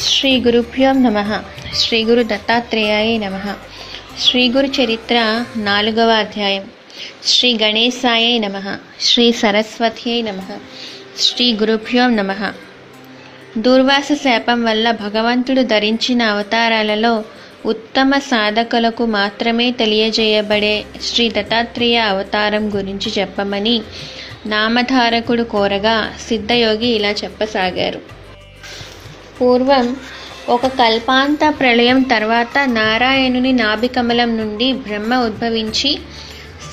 శ్రీ గురుభ్యో నమ. శ్రీ గురు దత్తాత్రేయాయ నమ. శ్రీ గురు చరిత్ర నాలుగవ అధ్యాయం. శ్రీ గణేశాయ నమ. శ్రీ సరస్వత్యై నమ. శ్రీ గురుభ్యో నమ. దూర్వాస శాపం వల్ల భగవంతుడు ధరించిన అవతారాలలో ఉత్తమ సాధకులకు మాత్రమే తెలియజేయబడే శ్రీ దత్తాత్రేయ అవతారం గురించి చెప్పమని నామధారకుడు కోరగా సిద్ధయోగి ఇలా చెప్పసాగారు. పూర్వం ఒక కల్పాంత ప్రళయం తర్వాత నారాయణుని నాభికమలం నుండి బ్రహ్మ ఉద్భవించి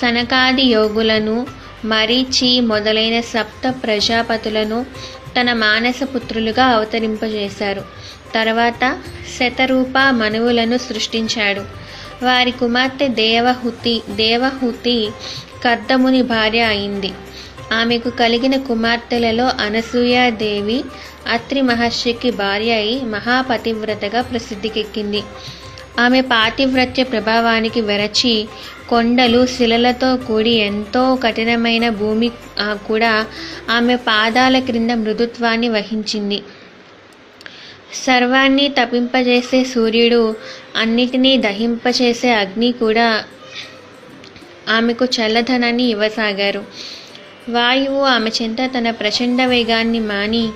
సనకాది యోగులను మరీచి మొదలైన సప్త ప్రజాపతులను తన మానస పుత్రులుగా అవతరింపజేశారు. తర్వాత శతరూప మనువులను సృష్టించాడు. వారి కుమార్తె దేవహుతి దేవహుతి కర్దముని భార్య అయింది. ఆమెకు కలిగిన కుమార్తెలలో అనసూయాదేవి అత్రి మహర్షికి భార్య అయి మహాపతివ్రతగా ప్రసిద్ధికెక్కింది. ఆమె పాతివ్రత్య ప్రభావానికి వెరచి కొండలు శిలలతో కూడి ఎంతో కఠినమైన భూమి కూడా ఆమె పాదాల క్రింద మృదుత్వాన్ని వహించింది. సర్వాన్ని తపింపజేసే సూర్యుడు అన్నిటినీ దహింపచేసే అగ్ని కూడా ఆమెకు చల్లదనాన్ని ఇవ్వసాగారు. వాయువు ఆమె చెంత తన ప్రచండ వేగాన్ని మాని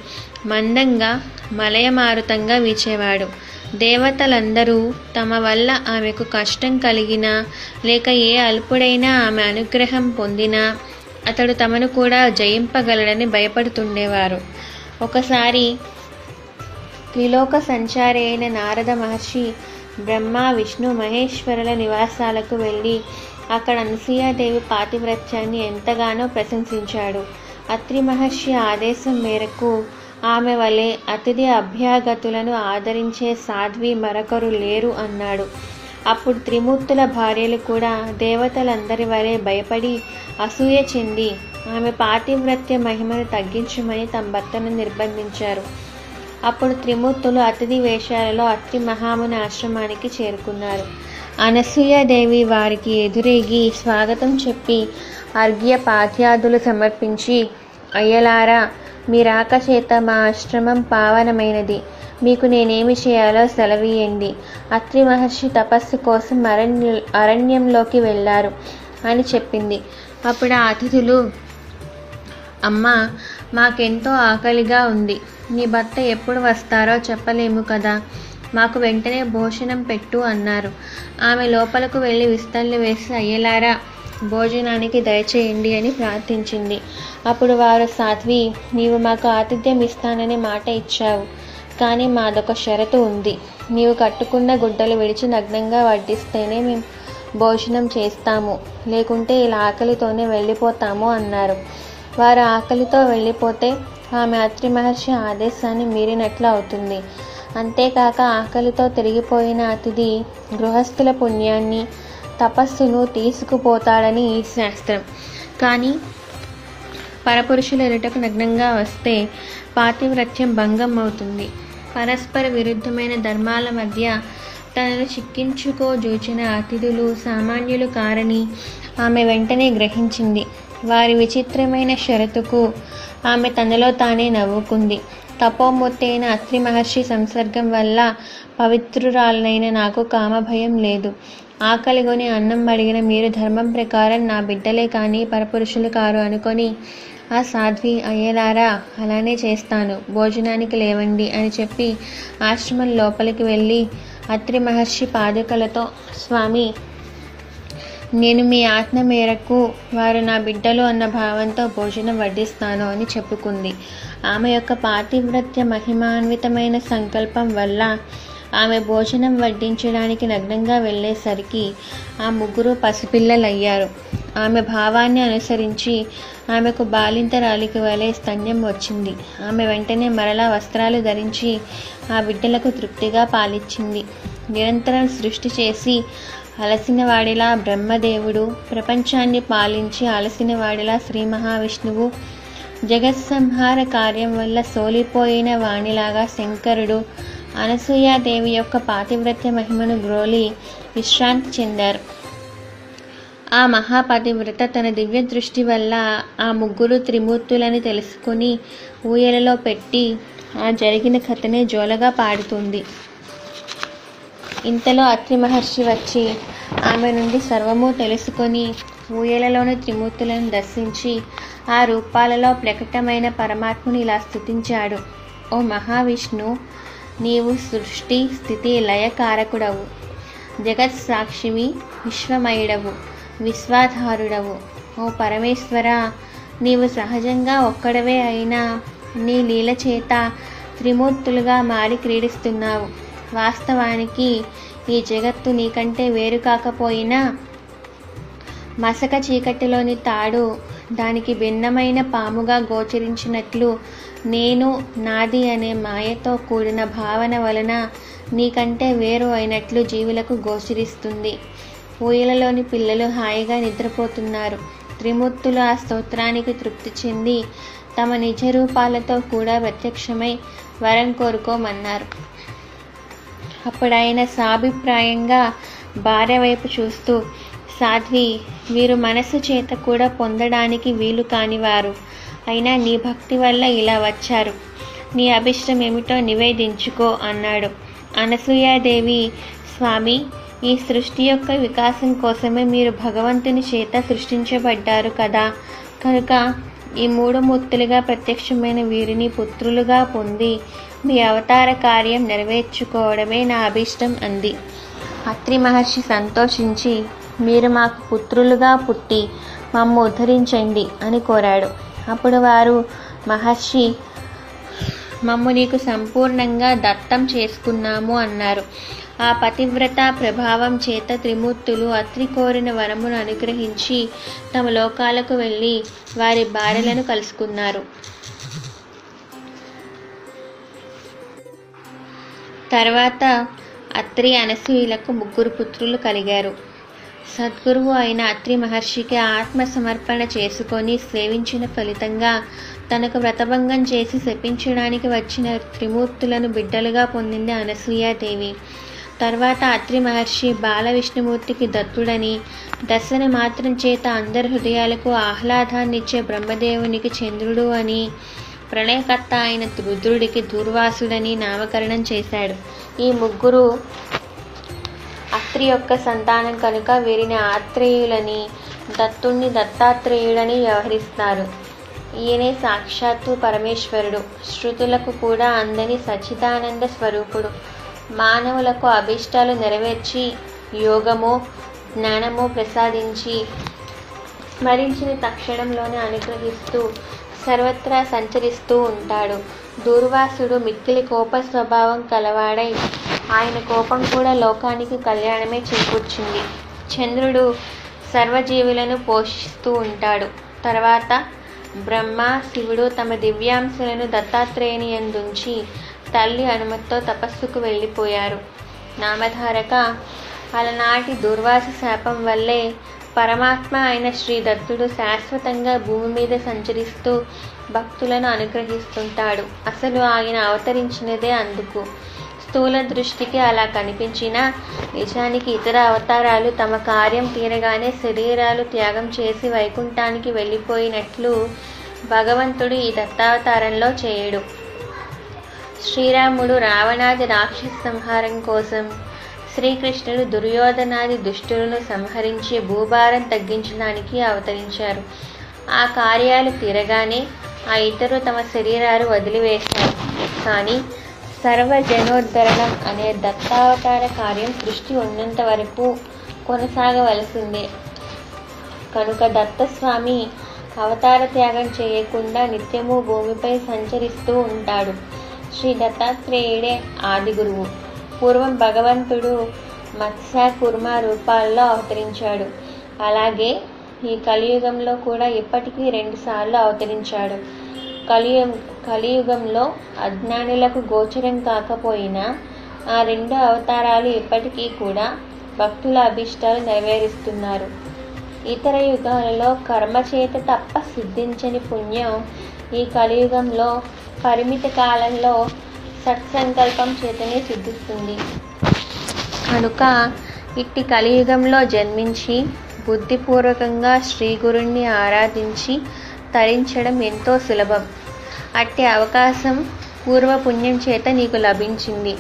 మందంగా మలయమారుతంగా వీచేవాడు. దేవతలందరూ తమ వల్ల ఆమెకు కష్టం కలిగినా లేక ఏ అల్పుడైనా ఆమె అనుగ్రహం పొందినా అతడు తమను కూడా జయింపగలడని భయపడుతుండేవారు. ఒకసారి త్రిలోక సంచారి అయిన నారద మహర్షి బ్రహ్మ విష్ణు మహేశ్వరుల నివాసాలకు వెళ్ళి అక్కడ అనసూయాదేవి పాతివ్రత్యాన్ని ఎంతగానో ప్రశంసించాడు. అత్రి మహర్షి ఆదేశం మేరకు ఆమె వలె అతిథి అభ్యాగతులను ఆదరించే సాధ్వి మరొకరు లేరు అన్నాడు. అప్పుడు త్రిమూర్తుల భార్యలు కూడా దేవతలందరి వలె భయపడి అసూయ చెంది ఆమె పాతివ్రత్య మహిమను తగ్గించమని తమ భర్తను నిర్బంధించారు. అప్పుడు త్రిమూర్తులు అతిథి వేషాలలో అత్రి మహాముని ఆశ్రమానికి చేరుకున్నారు. అనసూయాదేవి వారికి ఎదురేగి స్వాగతం చెప్పి అర్ఘ్య పాఠ్యాదులు సమర్పించి అయ్యలారా మీ రాక చేత మా ఆశ్రమం పావనమైనది. మీకు నేనేమి చేయాలో సెలవీయండి. అత్రి మహర్షి తపస్సు కోసం అరణ్య అరణ్యంలోకి వెళ్ళారు అని చెప్పింది. అప్పుడు ఆ అతిథులు అమ్మ మాకెంతో ఆకలిగా ఉంది. నీ భర్త ఎప్పుడు వస్తారో చెప్పలేము కదా. మాకు వెంటనే భోజనం పెట్టు అన్నారు. ఆమె లోపలకు వెళ్ళి విస్తళ్ళు వేసి అయ్యేలారా భోజనానికి దయచేయండి అని ప్రార్థించింది. అప్పుడు వారు సాధ్వి నీవు మాకు ఆతిథ్యం ఇస్తానని మాట ఇచ్చావు కానీ మాదొక షరతు ఉంది. నీవు కట్టుకున్న గుడ్డలు విడిచి నగ్నంగా వడ్డిస్తేనే మేము భోజనం చేస్తాము. లేకుంటే ఇలా ఆకలితోనే వెళ్ళిపోతాము అన్నారు. వారు ఆకలితో వెళ్ళిపోతే ఆమె అత్రి మహర్షి ఆదేశాన్ని మీరినట్లు అవుతుంది. అంతేకాక ఆకలితో తిరిగిపోయిన అతిథి గృహస్థుల పుణ్యాన్ని తపస్సును తీసుకుపోతాడని ఈ శాస్త్రం. కానీ పరపురుషుల ఎరుటకు నగ్నంగా వస్తే పాతివ్రత్యం భంగం అవుతుంది. పరస్పర విరుద్ధమైన ధర్మాల మధ్య తనను చిక్కించుకోజూచిన అతిథులు సామాన్యులు కారని ఆమె వెంటనే గ్రహించింది. వారి విచిత్రమైన షరతుకు ఆమె తనలో తానే నవ్వుకుంది. తపోమూర్తి అయిన అత్రి మహర్షి సంసర్గం వల్ల పవిత్రురాలనైన నాకు కామభయం లేదు. ఆకలిగొని అన్నం అడిగిన మీరు ధర్మం ప్రకారం నా బిడ్డలే కానీ పరపురుషులు కారు అనుకొని ఆ సాధ్వి అయ్యేలారా అలానే చేస్తాను. భోజనానికి లేవండి అని చెప్పి ఆశ్రమం లోపలికి వెళ్ళి అత్రి మహర్షి పాదుకలతో స్వామి నేను మీ ఆత్మ మేరకు వారు నా బిడ్డలు అన్న భావంతో భోజనం వడ్డిస్తాను అని చెప్పుకుంది. ఆమె యొక్క పాతివ్రత్య మహిమాన్వితమైన సంకల్పం వల్ల ఆమె భోజనం వడ్డించడానికి నగ్నంగా వెళ్ళేసరికి ఆ ముగ్గురు పసిపిల్లలయ్యారు. ఆమె భావాన్ని అనుసరించి ఆమెకు బాలింతరాలికి వలె స్తన్యం వచ్చింది. ఆమె వెంటనే మరలా వస్త్రాలు ధరించి ఆ బిడ్డలకు తృప్తిగా పాలిచ్చింది. నిరంతరం సృష్టి చేసి అలసిన వాడిలా బ్రహ్మదేవుడు ప్రపంచాన్ని పాలించి అలసిన వాడిలా శ్రీ మహావిష్ణువు జగత్సంహార కార్యం వల్ల సోలిపోయిన వాణిలాగా శంకరుడు అనసూయాదేవి యొక్క పాతివ్రత్య మహిమను గ్రోలి విశ్రాంతి చెందారు. ఆ మహాపతివ్రత తన దివ్య దృష్టి వల్ల ఆ ముగ్గురు త్రిమూర్తులని తెలుసుకుని ఊయలలో పెట్టి ఆ జరిగిన కథనే జోలగా పాడుతుంది. ఇంతలో అత్రి మహర్షి వచ్చి ఆమె నుండి సర్వము తెలుసుకొని ఊయలలోని త్రిమూర్తులను దర్శించి ఆ రూపాలలో ప్రకటమైన పరమాత్ముని ఇలా స్థుతించాడు ఓ మహావిష్ణు నీవు సృష్టి స్థితి లయకారకుడవు. జగత్ సాక్షివి విశ్వమయుడవు విశ్వాధారుడవు. ఓ పరమేశ్వర నీవు సహజంగా ఒక్కడవే అయినా నీ లీల చేత త్రిమూర్తులుగా మారి క్రీడిస్తున్నావు. వాస్తవానికి ఈ జగత్తు నీకంటే వేరు కాకపోయినా మసక చీకటిలోని తాడు దానికి భిన్నమైన పాముగా గోచరించినట్లు నేను నాది అనే మాయతో కూడిన భావన వలన నీకంటే వేరు అయినట్లు జీవులకు గోచరిస్తుంది. ఊయలలోని పిల్లలు హాయిగా నిద్రపోతున్నారు. త్రిమూర్తులు ఆ స్తోత్రానికి తృప్తి చెంది తమ నిజ రూపాలతో కూడా ప్రత్యక్షమై వరం కోరుకోమన్నారు. అప్పుడు ఆయన సాభిప్రాయంగా భార్య వైపు చూస్తూ సాధ్వి వీరు మనసు చేత కూడా పొందడానికి వీలు కానివారు. అయినా నీ భక్తి వల్ల ఇలా వచ్చారు. నీ అభిష్టం ఏమిటో నివేదించుకో అన్నాడు. అనసూయాదేవి స్వామి ఈ సృష్టి యొక్క వికాసం కోసమే మీరు భగవంతుని చేత సృష్టించబడ్డారు కదా. కనుక ఈ మూడు మూర్తులుగా ప్రత్యక్షమైన వీరిని పుత్రులుగా పొంది మీ అవతార కార్యం నెరవేర్చుకోవడమే నా అభిష్టం అంది. అత్రి మహర్షి సంతోషించి మీరు మాకు పుత్రులుగా పుట్టి మమ్ము ఉద్ధరించండి అని కోరాడు. అప్పుడు వారు మహర్షి మమ్ము నీకు సంపూర్ణంగా దత్తం చేసుకున్నాము అన్నారు. ఆ పతివ్రత ప్రభావం చేత త్రిమూర్తులు అత్రి కోరిన వరమును అనుగ్రహించి తమ లోకాలకు వెళ్ళి వారి భార్యలను కలుసుకున్నారు. తర్వాత అత్రి అనసూయులకు ముగ్గురు పుత్రులు కలిగారు. సద్గురువు అయిన అత్రి మహర్షికి ఆత్మ సమర్పణ చేసుకొని సేవించిన ఫలితంగా తనకు వ్రతభంగం చేసి శపించడానికి వచ్చిన త్రిమూర్తులను బిడ్డలుగా పొందింది అనసూయాదేవి తర్వాత అత్రి మహర్షి బాల విష్ణుమూర్తికి దత్తుడని దశని మాత్రం చేత అందరి హృదయాలకు ఆహ్లాదాన్నిచ్చే బ్రహ్మదేవునికి చంద్రుడు అని ప్రళయకర్త అయిన రుద్రుడికి దూర్వాసుడని నామకరణం చేశాడు. ఈ ముగ్గురు సావిత్రి యొక్క సంతానం కనుక వీరిని ఆత్రేయులని దత్తుణ్ణి దత్తాత్రేయుడని వ్యవహరిస్తారు. ఈయనే సాక్షాత్తు పరమేశ్వరుడు. శృతులకు కూడా అందని సచిదానంద స్వరూపుడు. మానవులకు అభిష్టాలు నెరవేర్చి యోగము జ్ఞానము ప్రసాదించి స్మరించిన తక్షణంలోనే అనుగ్రహిస్తూ సర్వత్రా సంచరిస్తూ ఉంటాడు. దూర్వాసుడు మిక్కిలి కోప స్వభావం కలవాడై ఆయన కోపం కూడా లోకానికి కళ్యాణమే చేకూర్చింది. చంద్రుడు సర్వజీవులను పోషిస్తూ ఉంటాడు. తర్వాత బ్రహ్మ శివుడు తమ దివ్యాంశులను దత్తాత్రేయుని ఎందుంచి తల్లి అనుమతితో తపస్సుకు వెళ్ళిపోయారు. నామధారక అలనాటి దుర్వాస శాపం వల్లే పరమాత్మ అయిన శ్రీ దత్తుడు శాశ్వతంగా భూమి మీద సంచరిస్తూ భక్తులను అనుగ్రహిస్తుంటాడు. అసలు ఆయన అవతరించినదే అందుకు. స్థూల దృష్టికి అలా కనిపించినా నిజానికి ఇతర అవతారాలు తమ కార్యం తీరగానే శరీరాలు త్యాగం చేసి వైకుంఠానికి వెళ్ళిపోయినట్లు భగవంతుడు ఈ దత్తావతారంలో చేయడు. శ్రీరాముడు రావణాది రాక్షస సంహారం కోసం శ్రీకృష్ణుడు దుర్యోధనాది దుష్టులను సంహరించి భూభారం తగ్గించడానికి అవతరించారు. ఆ కార్యాలు తీరగానే ఆ ఇతరులు తమ శరీరాలు వదిలివేశారు. కానీ సర్వజనోద్ధరణం అనే దత్తావతార కార్యం సృష్టి ఉన్నంత వరకు కొనసాగవలసిందే. కనుక దత్తస్వామి అవతార త్యాగం చేయకుండా నిత్యము భూమిపై సంచరిస్తూ ఉంటాడు. శ్రీ దత్తాత్రేయుడే ఆది గురువు. పూర్వం భగవంతుడు మత్స్య కుర్మ రూపాల్లో అవతరించాడు. అలాగే ఈ కలియుగంలో కూడా ఇప్పటికీ రెండుసార్లు అవతరించాడు. కలియు కలియుగంలో అజ్ఞానులకు గోచరం కాకపోయినా ఆ రెండు అవతారాలు ఇప్పటికీ కూడా భక్తుల అభిష్టాలు నెరవేరుస్తున్నారు. ఇతర యుగాలలో కర్మచేత తప్ప సిద్ధించని పుణ్యం ఈ కలియుగంలో పరిమిత కాలంలో సత్సంకల్పం చేతనే సిద్ధిస్తుంది. కనుక ఇట్టి కలియుగంలో జన్మించి బుద్ధిపూర్వకంగా శ్రీ గురుణ్ణి ఆరాధించి తరించడం ఎంతో సులభం. అట్టి అవకాశం పూర్వపుణ్యం చేత నీకు లభించింది.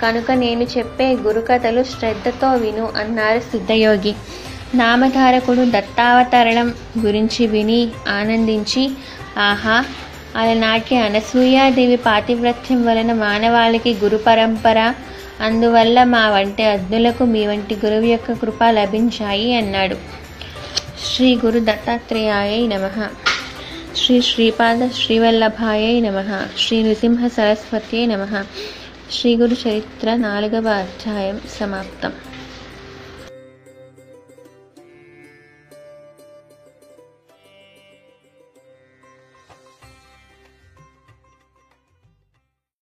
కనుక నేను చెప్పే గురుకథలు శ్రద్ధతో విను అన్నారు సిద్ధయోగి. నామధారకుడు దత్తావతరణం గురించి విని ఆనందించి ఆహా! అలనాటి అనసూయాదేవి పాతివ్రత్యం వలన మానవాళికి గురు పరంపర అందువల్ల మా వంటి అజ్ఞులకు మీ వంటి గురువు యొక్క కృప లభించాయి అన్నాడు. శ్రీ గురు దత్తాత్రేయాయ నమ. श्री श्रीपादश्रीवल्लभायै नमः श्रीनृसिंहसरस्वत्यै नमः श्रीगुरुचरित्रनालगपाध्यायं समाप्तम्।